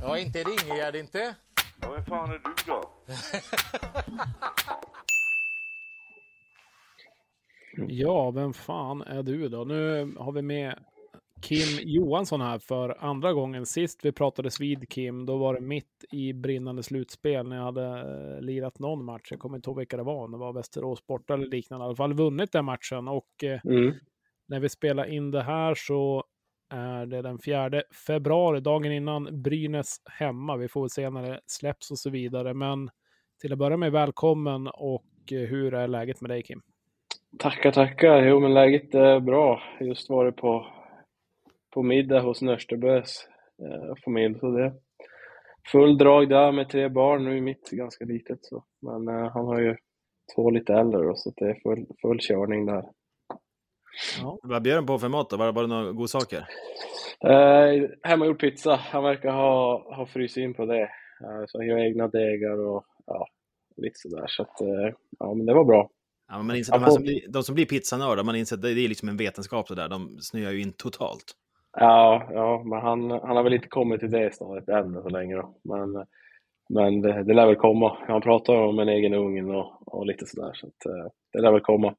Ja, inte ringer det inte. Ja, vem fan är du då? Ja, vem fan är du då? Nu har vi med Kim Johansson här för andra gången. Sist vi pratade vid Kim, då var det mitt i brinnande slutspel när jag hade eh, lirat någon match. Jag kommer inte ihåg vilka det var, det var Västerås borta eller liknande. I alla fall vunnit den matchen och eh, Mm. när vi spelar in det här så är det den 4 februari, dagen innan Brynäs hemma. Vi får väl se när det släpps och så vidare. Men till att börja med, välkommen och eh, hur är läget med dig Kim? Tackar, tackar. Jo, men läget är bra. Just varit på, på middag hos Nörstebös eh, familj, så det är full drag där med tre barn. Nu är mitt ganska litet, så. men eh, han har ju två lite äldre då, så det är full, full körning där. Ja, Vad bjöd de på för mat då? Var, var det några godsaker? Eh, hemmagjord pizza. Han verkar ha, ha fryst in på det. Eh, så han gör egna degar och ja, lite sådär. Så att, eh, ja, men det var bra. Ja, men man inser, de, får- som blir, de som blir pizzanördar, man inser att det är liksom en vetenskap det där. De snöar ju in totalt. Ja, ja men han, han har väl inte kommit till det stadiet än så länge då. Men, men det, det lär väl komma. Han pratar om en egen ugn och, och lite sådär. Så att, eh, det lär väl komma.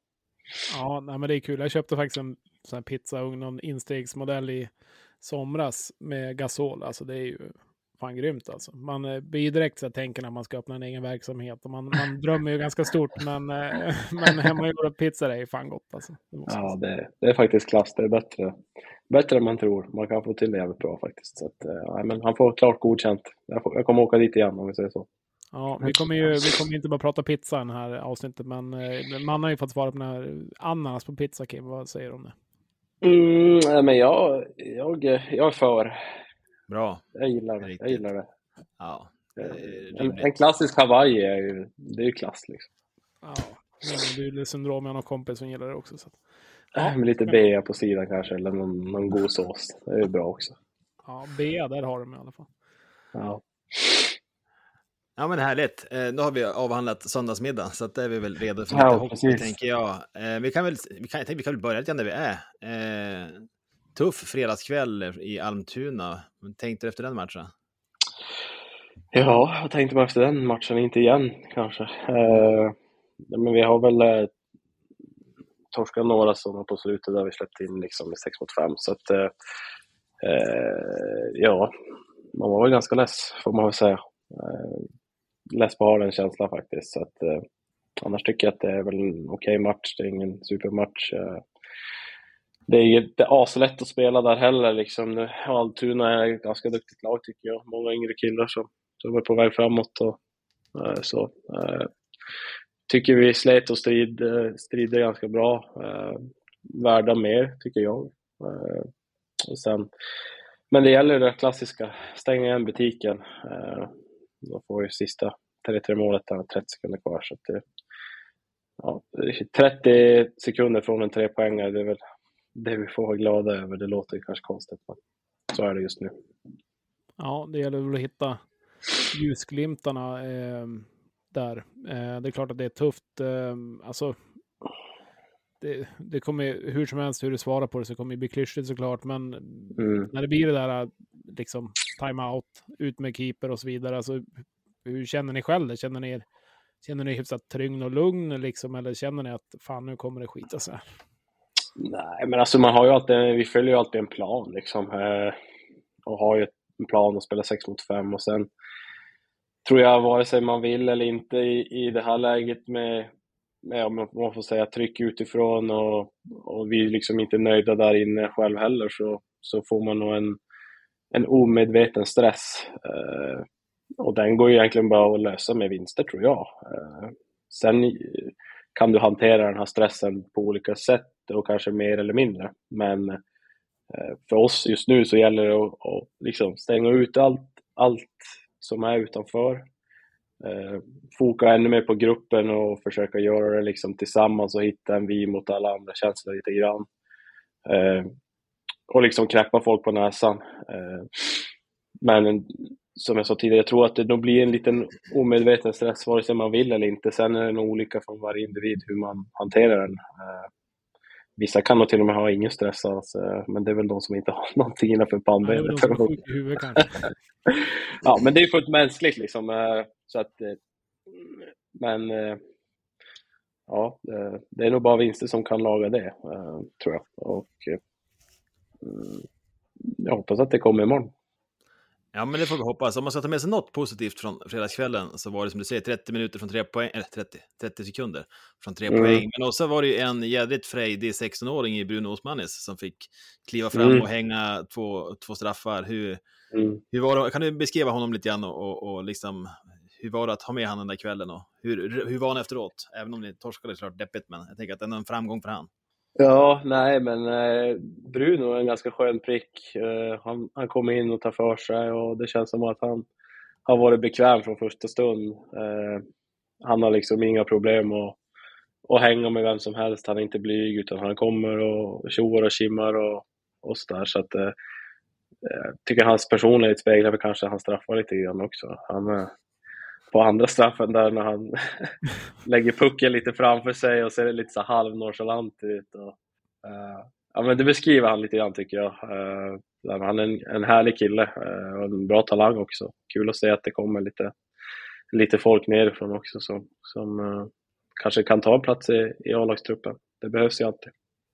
Ja nej, men det är kul. Jag köpte faktiskt en sån här pizzaugn, någon instegsmodell i somras med gasol. Alltså det är ju fan grymt alltså. Man eh, blir ju direkt så här, tänker när man ska öppna en egen verksamhet. Och man, man drömmer ju ganska stort, men, eh, men hemmagjorda pizzor är ju fan gott alltså. Det Ja, det, det är faktiskt klass. Det är bättre, bättre än man tror. Man kan få till det jävligt bra faktiskt. Så att, eh, ja, men han får klart godkänt. Jag, får, jag kommer åka dit igen om vi säger så. Ja, vi kommer ju vi kommer ju inte bara prata pizza i det här avsnittet, men eh, man har ju fått svara på den här ananas på pizza, Kim. Vad säger du om det? Mm, men jag, jag, jag är för. Bra. Jag gillar det. Jag Riktigt. gillar det. Ja, det är En, en klassisk Hawaii är ju, det är ju klass liksom. Ja, det är syndrom. Jag har någon kompis som gillar det också. Så. Ja, med lite bea på sidan kanske, eller någon, någon god sås. Det är ju bra också. Ja, B, där har de i alla fall. Ja. Ja, men härligt. Eh, då har vi avhandlat söndagsmiddag, så att det är vi väl redo för Ja, lite hockey, precis. tänker jag. Eh, vi, kan väl, vi, kan, tänkte vi kan väl börja lite grann där vi är. Eh, tuff fredagskväll i Almtuna. Vad Tänkte du efter den matchen? ja, vad tänkte man efter den matchen? Inte igen kanske. Men vi har väl torskat några sådana på slutet där vi släppte in liksom i 6 mot 5. Så att, ja, man var väl ganska less får man väl säga. Läspa har den känslan faktiskt. Så att, eh, annars tycker jag att det är väl en okej match. Det är ingen supermatch. Eh, det är inte aslätt att spela där heller. Liksom. Altuna är ett ganska duktigt lag tycker jag. Många yngre killar som, som är på väg framåt. Och, eh, så, eh, tycker vi slet och strid, eh, strider ganska bra. Eh, värda mer, tycker jag. Eh, och sen, men det gäller det klassiska, stänga igen butiken. Eh. Då får ju sista 3-3 målet där, 30 sekunder kvar. Så det, ja, 30 sekunder från en trepoängare, det är väl det vi får vara glada över. Det låter ju kanske konstigt, men så är det just nu. Ja, det gäller väl att hitta ljusglimtarna eh, där. Eh, det är klart att det är tufft. Eh, alltså, det, det kommer hur som helst hur du svarar på det så kommer det bli klyschigt såklart. Men Mm. när det blir det där liksom timeout, ut med keeper och så vidare. Alltså, hur känner ni själv? Känner ni er, känner ni hyfsat trygg och lugn liksom? Eller känner ni att fan nu kommer det skita sig? Nej, men alltså man har ju alltid, vi följer ju alltid en plan liksom. Eh, och har ju en plan att spela 6 mot 5 och sen tror jag vare sig man vill eller inte i, i det här läget med, med om man får säga tryck utifrån och, och vi liksom inte nöjda där inne själv heller så, så får man nog en, en omedveten stress. Eh, och den går ju egentligen bara att lösa med vinster tror jag. Eh, sen kan du hantera den här stressen på olika sätt och kanske mer eller mindre. Men eh, för oss just nu så gäller det att, att liksom stänga ut allt, allt som är utanför. Eh, foka ännu mer på gruppen och försöka göra det liksom tillsammans och hitta en vi mot alla andra känslor lite grann. Eh, och liksom knäppa folk på näsan. Eh, men som jag sa tidigare, jag tror att det nog blir en liten omedveten stress vare sig man vill eller inte. Sen är det nog olika från varje individ hur man hanterar den. Eh, vissa kan nog till och med ha ingen stress alls, eh, men det är väl de som inte har någonting innanför Ja, de pannbenet. i huvudet kanske. ja, men det är fullt mänskligt liksom. Så att, men ja, det- är nog bara vinster som kan laga det, tror jag. Och jag hoppas att det kommer imorgon. Ja, men det får vi hoppas. Om man ska ta med sig något positivt från fredagskvällen så var det som du säger 30 minuter från tre poäng, eller 30, 30 sekunder från tre Mm. poäng. Men också var det ju en jädrigt frejdig 16-åring i Bruno Osmanis som fick kliva fram Mm. och hänga två, två straffar. Hur, Mm. hur var det, kan du beskriva honom lite grann och, och, och liksom, hur var det att ha med honom den där kvällen och hur, hur var han efteråt? Även om ni torskade såklart deppigt, men jag tänker att det är en framgång för han. Ja, nej, men eh, Bruno är en ganska skön prick. Eh, han, han kommer in och tar för sig och det känns som att han har varit bekväm från första stund. Eh, han har liksom inga problem att, att hänga med vem som helst. Han är inte blyg utan han kommer och tjoar och kimmar och, och sådär. Så att, jag tycker hans personlighet speglar väl kanske hans straffar lite grann också. Han, eh, på andra straffen där när han lägger pucken lite framför sig och ser lite så halvnonchalant ut. Och, eh, ja, men det beskriver han lite grann tycker jag. Uh, han är en, en härlig kille eh, och en bra talang också. Kul att se att det kommer lite, lite folk nerifrån också som, som kanske kan ta en plats i, i A-lagstruppen. Det behövs ju alltid.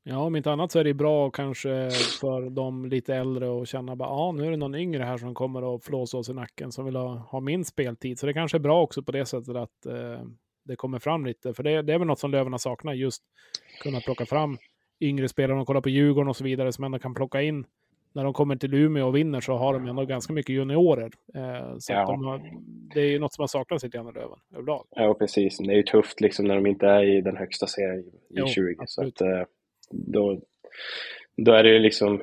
Ja, om inte annat så är det bra kanske för de lite äldre att känna bara, ja, nu är det någon yngre här som kommer att flåsa oss i nacken som vill ha, ha min speltid. Så det kanske är bra också på det sättet att eh, det kommer fram lite. För det, det är väl något som Löven saknar, just kunna plocka fram yngre spelare. och kolla på Djurgården och så vidare som ändå kan plocka in. När de kommer till Umeå och vinner så har de ändå ganska mycket juniorer. Eh, så Ja. de har, det är ju något som har saknats lite grann i Löven överlag. Ja, precis. Det är ju tufft liksom när de inte är i den högsta serien i Jo, 20. Så absolut. att, eh, då, då är det ju liksom,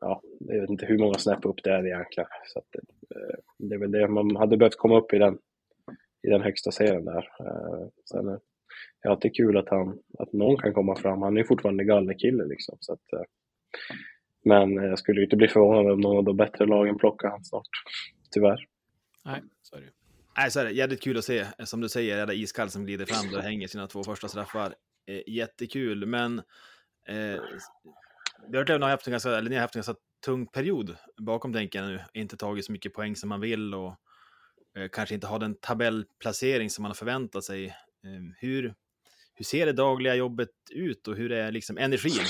ja, jag vet inte hur många snäpp upp det är egentligen. Så att, eh, det är väl det man hade behövt komma upp i den, i den högsta serien där. Eh, sen är det alltid kul att, han, att någon kan komma fram. Han är ju fortfarande gallerkille liksom. Så att, eh, men jag skulle ju inte bli förvånad om någon av de bättre lagen plockar han snart. Tyvärr. Nej, så är det ju. Nej, så är det. Jävligt kul att se, som du säger, jävla iskall som glider fram där och hänger sina två första straffar. Jättekul, men eh, Björklöven har haft en ganska, eller ni har haft en ganska tung period bakom tänker jag nu. Inte tagit så mycket poäng som man vill och eh, kanske inte har den tabellplacering som man har förväntat sig. Eh, hur, hur ser det dagliga jobbet ut och hur är liksom energin?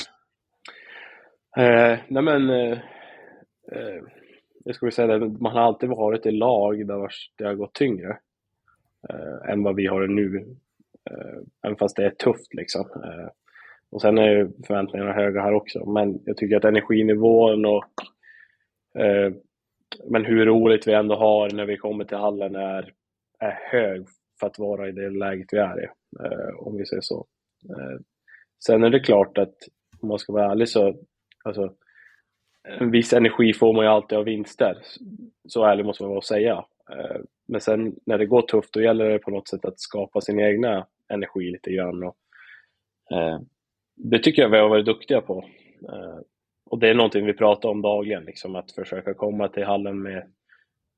Eh, nej men, eh, eh, jag skulle säga det, man har alltid varit i lag där det har gått tyngre eh, än vad vi har det nu. Eh, även fast det är tufft liksom. Eh, och sen är ju förväntningarna höga här också, men jag tycker att energinivån och eh, men hur roligt vi ändå har när vi kommer till hallen är, är hög för att vara i det läget vi är i, eh, om vi säger så. Eh, sen är det klart att om man ska vara ärlig så Alltså, en viss energi får man ju alltid av vinster. Så ärlig måste man vara och säga. Eh, men sen när det går tufft, då gäller det på något sätt att skapa sin egna energi lite grann. Och, eh, det tycker jag vi har varit duktiga på. Eh, och det är någonting vi pratar om dagligen, liksom, att försöka komma till hallen med,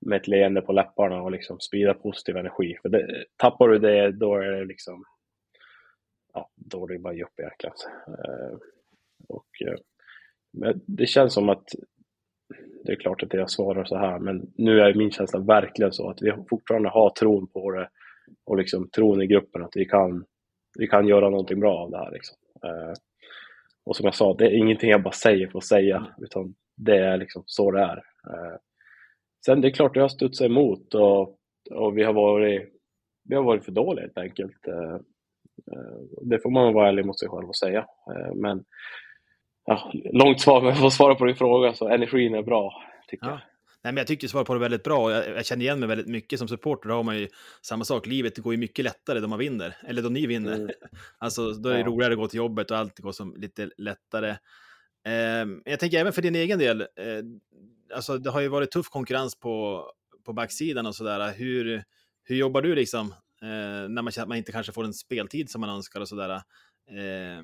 med ett leende på läpparna och liksom sprida positiv energi. För det, tappar du det, då är det liksom, ja, då är det bara upp egentligen. Eh, och, eh, men det känns som att det är klart att jag svarar så här, men nu är min känsla verkligen så att vi fortfarande har tron på det och liksom tron i gruppen att vi kan, vi kan göra någonting bra av det här. Liksom. Eh, och som jag sa, det är ingenting jag bara säger för att säga, utan det är liksom så det är. Eh, sen det är klart, det har studsat emot och, och vi, har varit, vi har varit för dåliga helt enkelt. Eh, det får man vara ärlig mot sig själv och säga. Men ja, långt svar, men för att svara på din fråga så energin är bra, tycker Ja. jag. Nej, men jag tycker du svarar på det väldigt bra. Jag, jag känner igen mig väldigt mycket som supporter. Då har man ju samma sak. Livet går ju mycket lättare då man vinner, eller då ni vinner. Mm. Alltså, då är det Ja. roligare att gå till jobbet och allt går som lite lättare. Ehm, jag tänker även för din egen del. Eh, alltså, det har ju varit tuff konkurrens på, på backsidan och sådär. Hur, hur jobbar du liksom eh, när man känner att man inte kanske får den speltid som man önskar och sådär? Eh,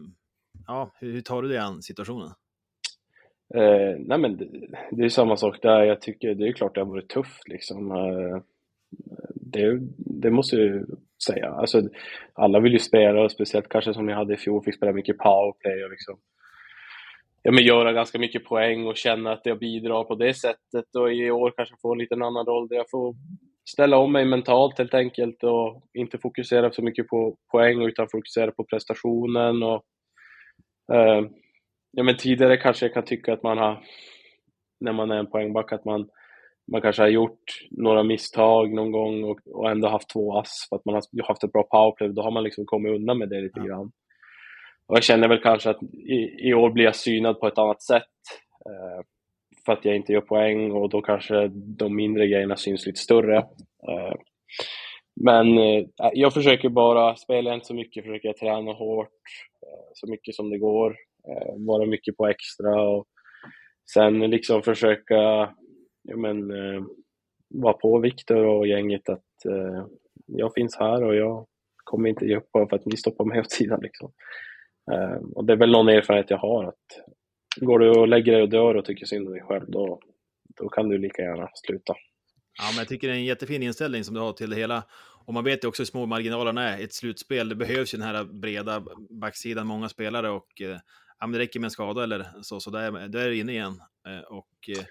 ja, hur, hur tar du dig an situationen? Eh, nej men det, det är samma sak där. Jag tycker det är klart det har varit tufft liksom. Eh, det, det måste ju säga. Alltså, alla vill ju spela, och speciellt kanske som ni hade i fjol, fick spela mycket powerplay och liksom ja, men göra ganska mycket poäng och känna att jag bidrar på det sättet. Och i år kanske få en liten annan roll där jag får ställa om mig mentalt helt enkelt och inte fokusera så mycket på poäng utan fokusera på prestationen. Och, eh, ja, men tidigare kanske jag kan tycka att man har, när man är en poängback, att man, man kanske har gjort några misstag någon gång och, och ändå haft två ass för att man har haft ett bra powerplay. Då har man liksom kommit undan med det lite ja. grann. Och jag känner väl kanske att i, i år blir jag synad på ett annat sätt. Eh, för att jag inte gör poäng och då kanske de mindre grejerna syns lite större. Eh, men eh, jag försöker bara, spela inte så mycket, försöker jag träna hårt eh, så mycket som det går. Eh, vara mycket på extra och sen liksom försöka ja, men, eh, vara på Viktor och gänget att eh, jag finns här och jag kommer inte ge upp bara för att ni stoppar mig åt sidan. Liksom. Eh, och det är väl någon erfarenhet jag har att går du och lägger dig och dör och tycker synd om dig själv, då, då kan du lika gärna sluta. Ja, men jag tycker det är en jättefin inställning som du har till det hela. Och man vet ju också hur små marginalerna är i ett slutspel. Det behövs ju den här breda backsidan, många spelare och eh, ja, men det räcker med en skada eller så, så där, där är det inne igen. Eh, och eh,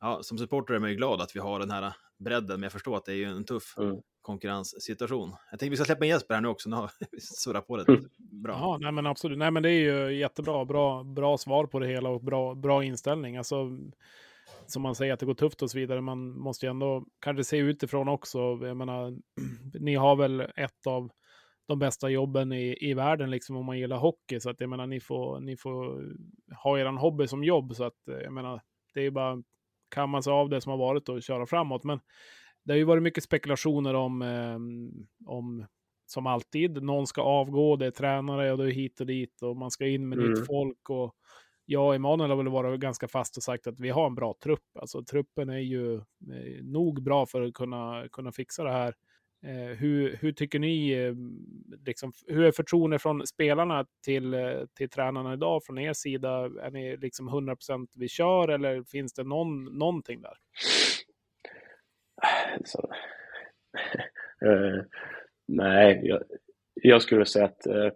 ja, som supporter är man ju glad att vi har den här bredden, men jag förstår att det är ju en tuff mm konkurrenssituation. Jag tänkte vi ska släppa in Jesper här nu också, nu har vi surrat på det mm. bra. Ja, nej men absolut. Nej men det är ju jättebra, bra, bra svar på det hela och bra, bra inställning. Alltså, som man säger att det går tufft och så vidare. Man måste ju ändå kanske se utifrån också. Jag menar, ni har väl ett av de bästa jobben i, i världen liksom om man gillar hockey. Så att jag menar, ni får, ni får ha er hobby som jobb. Så att jag menar, det är ju bara kan man sig av det som har varit och köra framåt. Men det har ju varit mycket spekulationer om, eh, om som alltid, någon ska avgå, det är tränare och det är hit och dit och man ska in med mm. nytt folk. Och jag och Emanuel har väl varit ganska fast och sagt att vi har en bra trupp. Alltså truppen är ju eh, nog bra för att kunna, kunna fixa det här. Eh, hur, hur tycker ni, eh, liksom, hur är förtroendet från spelarna till, eh, till tränarna idag från er sida? Är ni liksom 100% vi kör eller finns det någon, någonting där? Så, eh, nej, jag, jag, skulle säga att eh,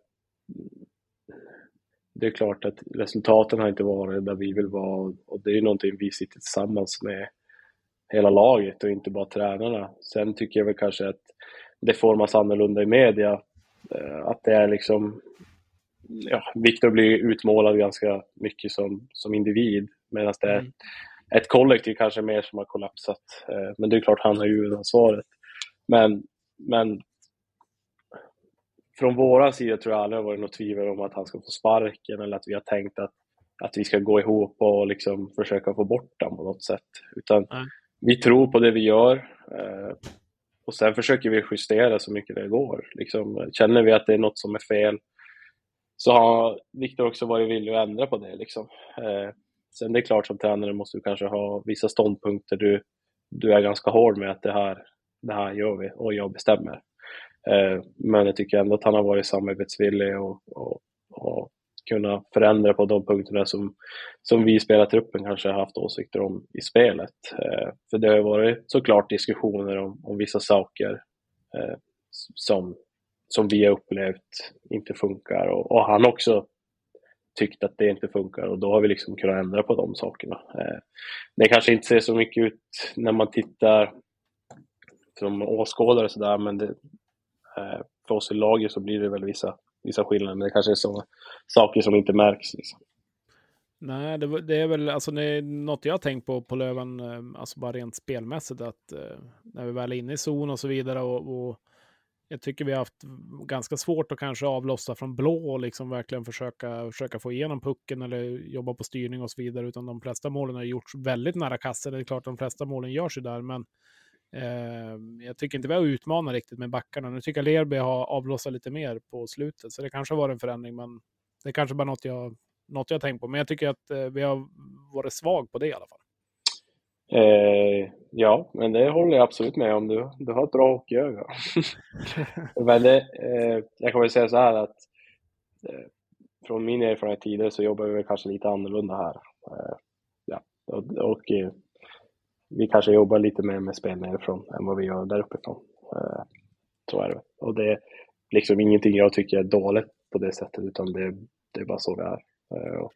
det är klart att resultaten har inte varit där vi vill vara och det är någonting vi sitter tillsammans med hela laget och inte bara tränarna. Sen tycker jag väl kanske att det formas annorlunda i media. Eh, att det är liksom, ja, Viktor blir utmålad ganska mycket som, som individ medan det är mm ett kollektiv kanske mer som har kollapsat. Eh, men det är klart, han har ju huvudansvaret. Men, men från våra sida tror jag aldrig har varit något tvivel om att han ska få sparken eller att vi har tänkt att, att vi ska gå ihop och liksom försöka få bort honom på något sätt. Utan mm. vi tror på det vi gör eh, och sen försöker vi justera så mycket det går. Liksom, känner vi att det är något som är fel så har Viktor också varit villig att ändra på det. Liksom. Eh, Sen det är klart som tränare måste du kanske ha vissa ståndpunkter du, du är ganska hård med att det här, det här gör vi och jag bestämmer. Eh, men jag tycker ändå att han har varit samarbetsvillig och, och, och kunna förändra på de punkterna som, som vi spelartruppen kanske har haft åsikter om i spelet. Eh, för det har varit såklart diskussioner om, om vissa saker eh, som, som vi har upplevt inte funkar och, och han också tyckt att det inte funkar och då har vi liksom kunnat ändra på de sakerna. Eh, det kanske inte ser så mycket ut när man tittar som åskådare och sådär men det, eh, för oss i laget så blir det väl vissa, vissa skillnader men det kanske är så saker som inte märks. Liksom. Nej, det, det, är väl alltså det är något jag har tänkt på på Löven, eh, alltså bara rent spelmässigt, att eh, när vi väl är inne i zon och så vidare och, och jag tycker vi har haft ganska svårt att kanske avlossa från blå och liksom verkligen försöka, försöka få igenom pucken eller jobba på styrning och så vidare. Utan de flesta målen har gjorts väldigt nära kassen. Det är klart de flesta målen görs ju där, men jag tycker inte vi har utmanat riktigt med backarna. Nu tycker jag Lerby har avlossat lite mer på slutet, så det kanske varit en förändring, men det kanske bara något jag, något jag tänkt på. Men jag tycker att eh, vi har varit svag på det i alla fall. Eh, ja, men det håller jag absolut med om. Du, du har ett bra hockeyöga. men det, eh, jag kan väl säga så här att eh, från min erfarenhet tidigare så jobbar vi kanske lite annorlunda här. Eh, ja, och, och eh, vi kanske jobbar lite mer med spel nerifrån än vad vi gör där uppifrån. Eh, Så är det. Och det är liksom ingenting jag tycker är dåligt på det sättet, utan det, det är bara så det är. Eh,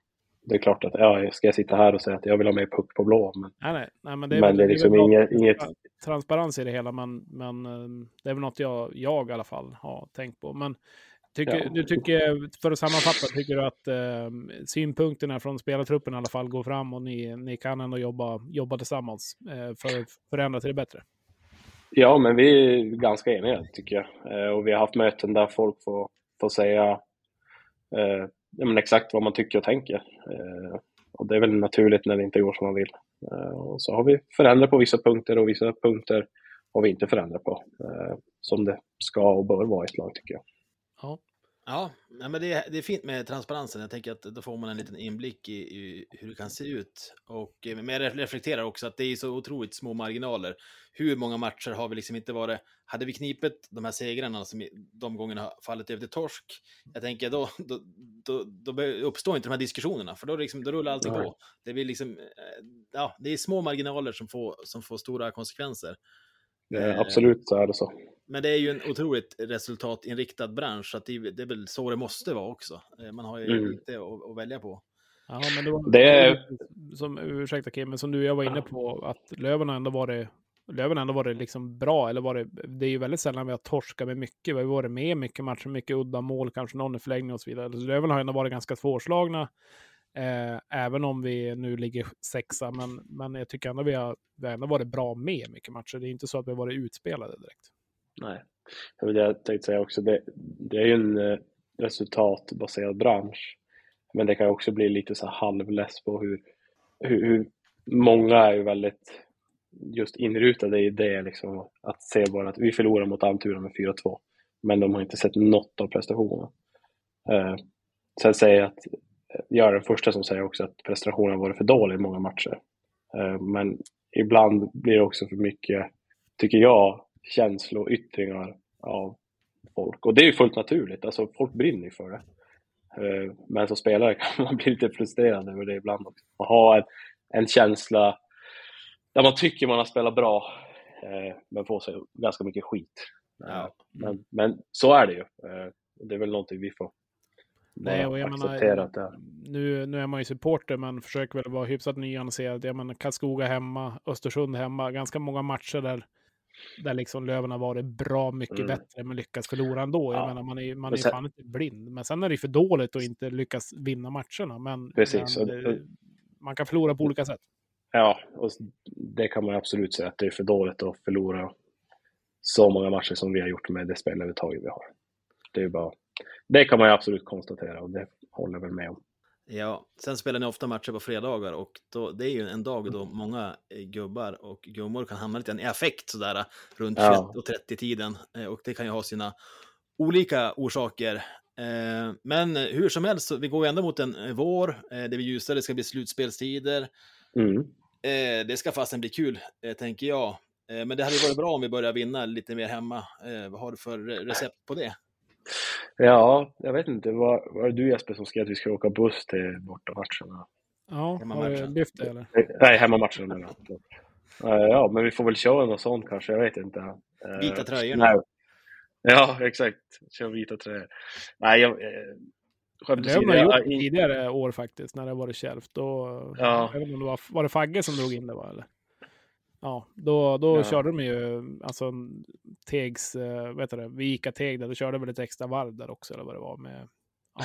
det är klart att, ja, ska jag sitta här och säga att jag vill ha mer puck på blå? Men, nej, nej, nej, men det är, men väl, det är liksom inget, inget... transparens i det hela, men, men eh, det är väl något jag, jag i alla fall har tänkt på. Men tycker, Ja. du tycker, för att sammanfatta, tycker du att eh, synpunkterna från spelartruppen i alla fall går fram och ni, ni kan ändå jobba, jobba tillsammans eh, för att förändra till det bättre? Ja, men vi är ganska eniga tycker jag. Eh, och vi har haft möten där folk får, får säga eh, men exakt vad man tycker och tänker. Eh, och det är väl naturligt när det inte går som man vill. Eh, och så har vi förändrat på vissa punkter och vissa punkter har vi inte förändrat på. Som det ska och bör vara i ett lag tycker jag. Ja, Ja, men det, är, det är fint med transparensen. Jag tänker att då får man en liten inblick i, i hur det kan se ut. Och, eh, men jag reflekterar också att det är så otroligt små marginaler. Hur många matcher har vi liksom inte varit? Hade vi knipet de här segrarna som de gångerna har fallit över till torsk? Jag tänker då, då, då, då uppstår inte de här diskussionerna, för då, liksom, då rullar allting på. Det, blir liksom, eh, ja, det är små marginaler som får, som får stora konsekvenser. Eh. absolut så är det så. Men det är ju en otroligt resultatinriktad bransch, så att det, det är väl så det måste vara också. Eh, Man har ju Mm. lite att, att välja på. Ja, men det var, Det är- som, ursäkta Kim, men som du och jag var inne på, att Löven har ändå varit, Löven har ändå varit liksom bra, eller var det, det är ju väldigt sällan vi har torskat med mycket, vi har varit med mycket matcher, mycket udda mål, kanske någon i förlängning och så vidare. Så Löven har ändå varit ganska svårslagna, eh, även om vi nu ligger sexa, men, men jag tycker ändå vi har, vi har ändå varit bra med mycket matcher. Det är inte så att vi har varit utspelade direkt. Nej. Det var det jag tänkte säga också. Det, det är ju en eh, resultatbaserad bransch. Men det kan också bli lite så halvless på hur, hur, hur många är ju väldigt just inrutade i det liksom. Att se bara att vi förlorar mot Almtuna med 4-2. Men de har inte sett något av prestationerna. Eh, sen säger jag att jag är den första som säger också att prestationen har varit för dålig i många matcher. Eh, men ibland blir det också för mycket, tycker jag, känsloyttringar av folk. Och det är ju fullt naturligt, alltså folk brinner ju för det. Eh, Men som spelare kan man bli lite frustrerad över det ibland också. Man har en, en känsla där man tycker man har spelat bra, eh, men får sig ganska mycket skit. Eh, Ja. Men, men så är det ju. Eh, Det är väl någonting vi får Nej, och jag menar, acceptera att det nu, nu är man ju supporter, men försöker väl vara hyfsat nyanserad. Jag menar, Karlskoga hemma, Östersund hemma, ganska många matcher där, där liksom Löven har varit bra mycket Mm. bättre, men lyckas förlora ändå. Jag Ja. menar, man är, man är sen- fan inte blind. Men sen är det för dåligt att inte lyckas vinna matcherna. Men, Precis, men och- eh, man kan förlora på olika sätt. Ja, och det kan man absolut säga att det är för dåligt att förlora så många matcher som vi har gjort med det spelövertaget vi har. Det är bara, det kan man absolut konstatera och det håller jag väl med om. Ja, sen spelar ni ofta matcher på fredagar och då, det är ju en dag då många eh, gubbar och gummor kan hamna lite i affekt sådär runt 21 Ja. och 30 tiden eh, och det kan ju ha sina olika orsaker. Eh, Men hur som helst, vi går ju ändå mot en eh, vår, eh, det blir ljusare, det ska bli slutspelstider. Mm. Eh, Det ska fasen bli kul, eh, tänker jag. Eh, Men det hade ju varit bra om vi börjar vinna lite mer hemma. Eh, Vad har du för re- recept på det? Ja, jag vet inte. Var, var det du Jesper som skrev att vi ska åka buss till bortamatcherna? Ja, har du Hemmamatchen. lyft det eller? Nej, menar. Eh, Ja, men vi får väl köra något sånt kanske. Jag vet inte. Eh, Vita tröjorna. Nej. Ja, exakt. Kör vita tröjor. Nej, jag... eh, Skämt Det har man jag- gjort tidigare år faktiskt, när det har varit kärvt. Då, Ja. var, var det Fagge som drog in det va? Eller? Ja, då, då Ja. körde de ju alltså Tegs, eh, vet du det, vi gick Teg där, då körde väl ett extra varv där också eller vad det var med, ja,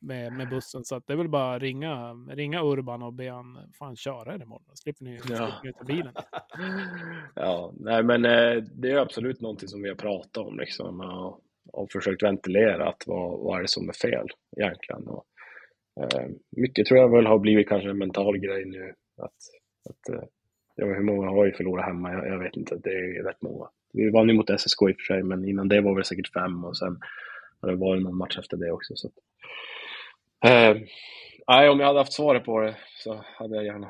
med, med bussen. Så att det är väl bara ringa, ringa Urban och be han fan köra er imorgon. Slipper ni, Ja. slipper ni ta bilen. Ja, nej men eh, det är absolut någonting som vi har pratat om liksom och, och försökt ventilera att vad, vad är det som är fel egentligen. Och, eh, mycket tror jag väl har blivit kanske en mental grej nu att, att ja, hur många har vi förlorat hemma? Jag, jag vet inte, det är rätt många. Vi vann ju mot SSK i och för sig, men innan det var det säkert fem och sen har det varit någon match efter det också. Så eh, nej, om jag hade haft svaret på det så hade jag gärna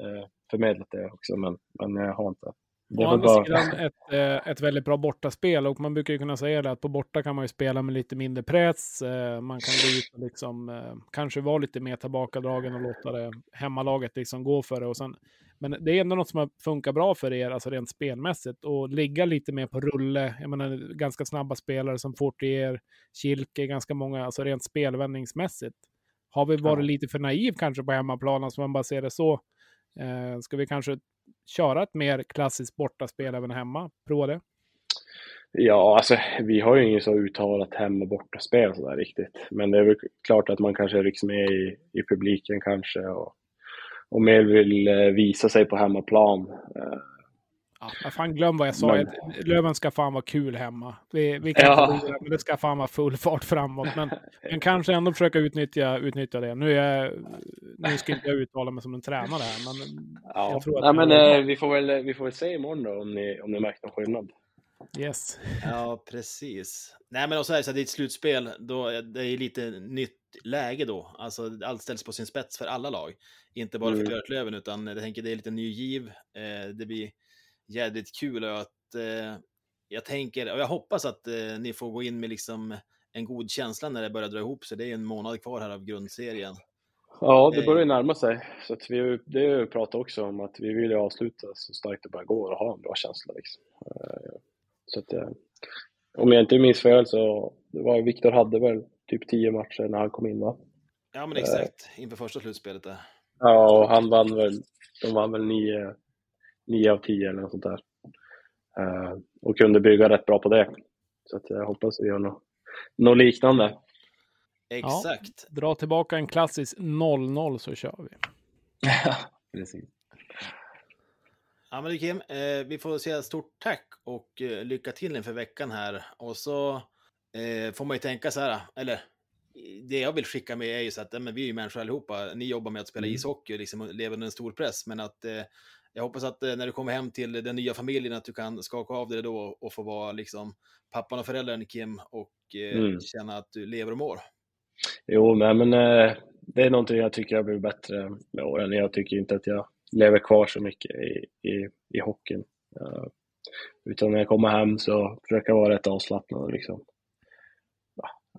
eh, förmedlat det också, men, men jag har inte. Det Å var andra bara... sidan ett, eh, ett väldigt bra bortaspel och man brukar ju kunna säga det att på borta kan man ju spela med lite mindre press. eh, Man kan gå ut och liksom, eh, kanske vara lite mer tillbakadragen och låta det hemmalaget liksom gå för det. Och sen Men det är ändå något som har funkat bra för er, alltså rent spelmässigt, och ligga lite mer på rulle. Jag menar, ganska snabba spelare som Fortier, Kilke, ganska många, alltså rent spelvändningsmässigt. Har vi varit Ja. lite för naiv kanske på hemmaplan, alltså man bara ser det så. Eh, ska vi kanske köra ett mer klassiskt bortaspel även hemma? Prova det? Ja, alltså vi har ju inget så uttalat hem och bortaspel sådär riktigt. Men det är väl klart att man kanske rycks med i, i publiken kanske och, och mer vill eh, visa sig på hemmaplan. Ja, fan glöm vad jag sa. Men- att Löven ska fan vara kul hemma. Vi, vi kan Ja. förlora, men det ska fan vara full fart framåt. Men, men kanske ändå försöka utnyttja, utnyttja det. Nu, är nu ska inte jag uttala mig som en tränare här, men Ja, Jag tror att Nej, men eh, vi, får väl, vi får väl se imorgon då om ni, om ni märkt någon skillnad. yes. Ja, precis. Nej, men också är det så att det är ett slutspel, då det är lite nytt läge då. Alltså, allt ställs på sin spets för alla lag. Inte bara för Mm. Björklöven, utan jag tänker det är lite ny giv. Eh, det blir jädrigt kul och att eh, jag tänker, och jag hoppas att eh, ni får gå in med liksom en god känsla när det börjar dra ihop sig. Det är en månad kvar här av grundserien. Ja, det Eh. börjar ju närma sig. Så att vi, det har vi pratat också om att vi vill ju avsluta så starkt det bara går och ha en bra känsla. Liksom. Eh, Så att, eh, om jag inte minns fel så det var Viktor hade väl typ tio matcher när han kom in va? Ja, men exakt. Inför första slutspelet där. Ja, och han vann väl, de vann väl nio, nio av tio eller något sånt där. Eh, och kunde bygga rätt bra på det. Så att jag hoppas vi gör något, något liknande. Exakt. Dra tillbaka en klassisk 0-0 så kör vi. Precis. Ja, men Kim, eh, vi får säga stort tack och eh, lycka till inför veckan här. Och så eh, får man ju tänka så här, eller det jag vill skicka med är ju så att men vi är ju människor allihopa. Ni jobbar med att spela Mm. ishockey och liksom lever under en stor press, men att eh, jag hoppas att eh, när du kommer hem till den nya familjen att du kan skaka av dig då och få vara liksom pappan och föräldern Kim och eh, Mm. känna att du lever och mår. Jo, nej, men eh, det är någonting jag tycker jag blivit bättre med åren. Jag tycker inte att jag lever kvar så mycket i, i, i hockeyn. Eh, utan när jag kommer hem så försöker jag vara rätt avslappnad. Liksom.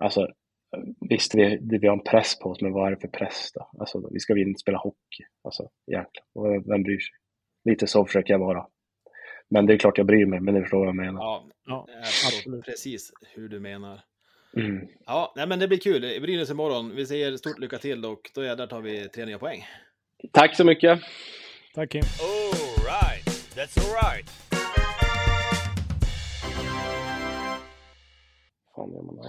Alltså, eh, visst, vi, vi har en press på oss, men vad är det för press då? Alltså, vi ska vinna spela hockey. Alltså, jäklar, och vem bryr sig? Lite så försöker jag vara. Men det är klart jag bryr mig, men ni förstår vad jag menar. Ja, Ja, absolut. precis hur du menar. Mm. Ja, nej, men det blir kul. Brynäs imorgon. Vi säger stort lycka till och då jädrar tar vi tre nya poäng. Tack så mycket! Tack Kim. All right. That's all right. Fan gör man det?